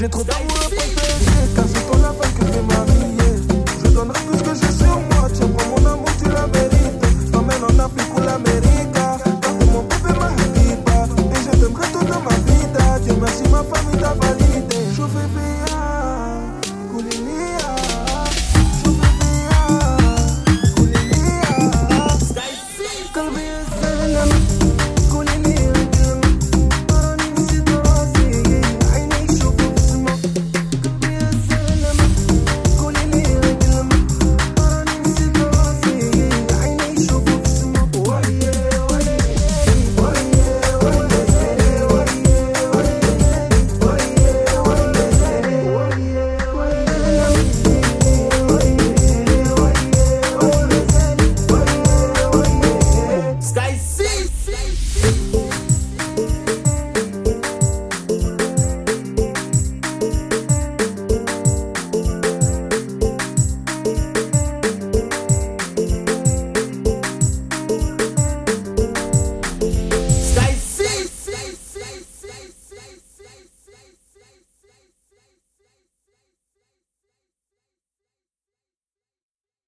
J'ai trop d'amour à partager, car c'est toi la que j'ai mariée. Je donnerai tout ce que j'ai sur moi, tiens prends mon amour, tu la mérites. T'emmène en Afrique ou l'Amérique, car pour mon bébé ma habiba. Et je t'aimerai toute ma vie, Dieu merci ma famille t'a validé.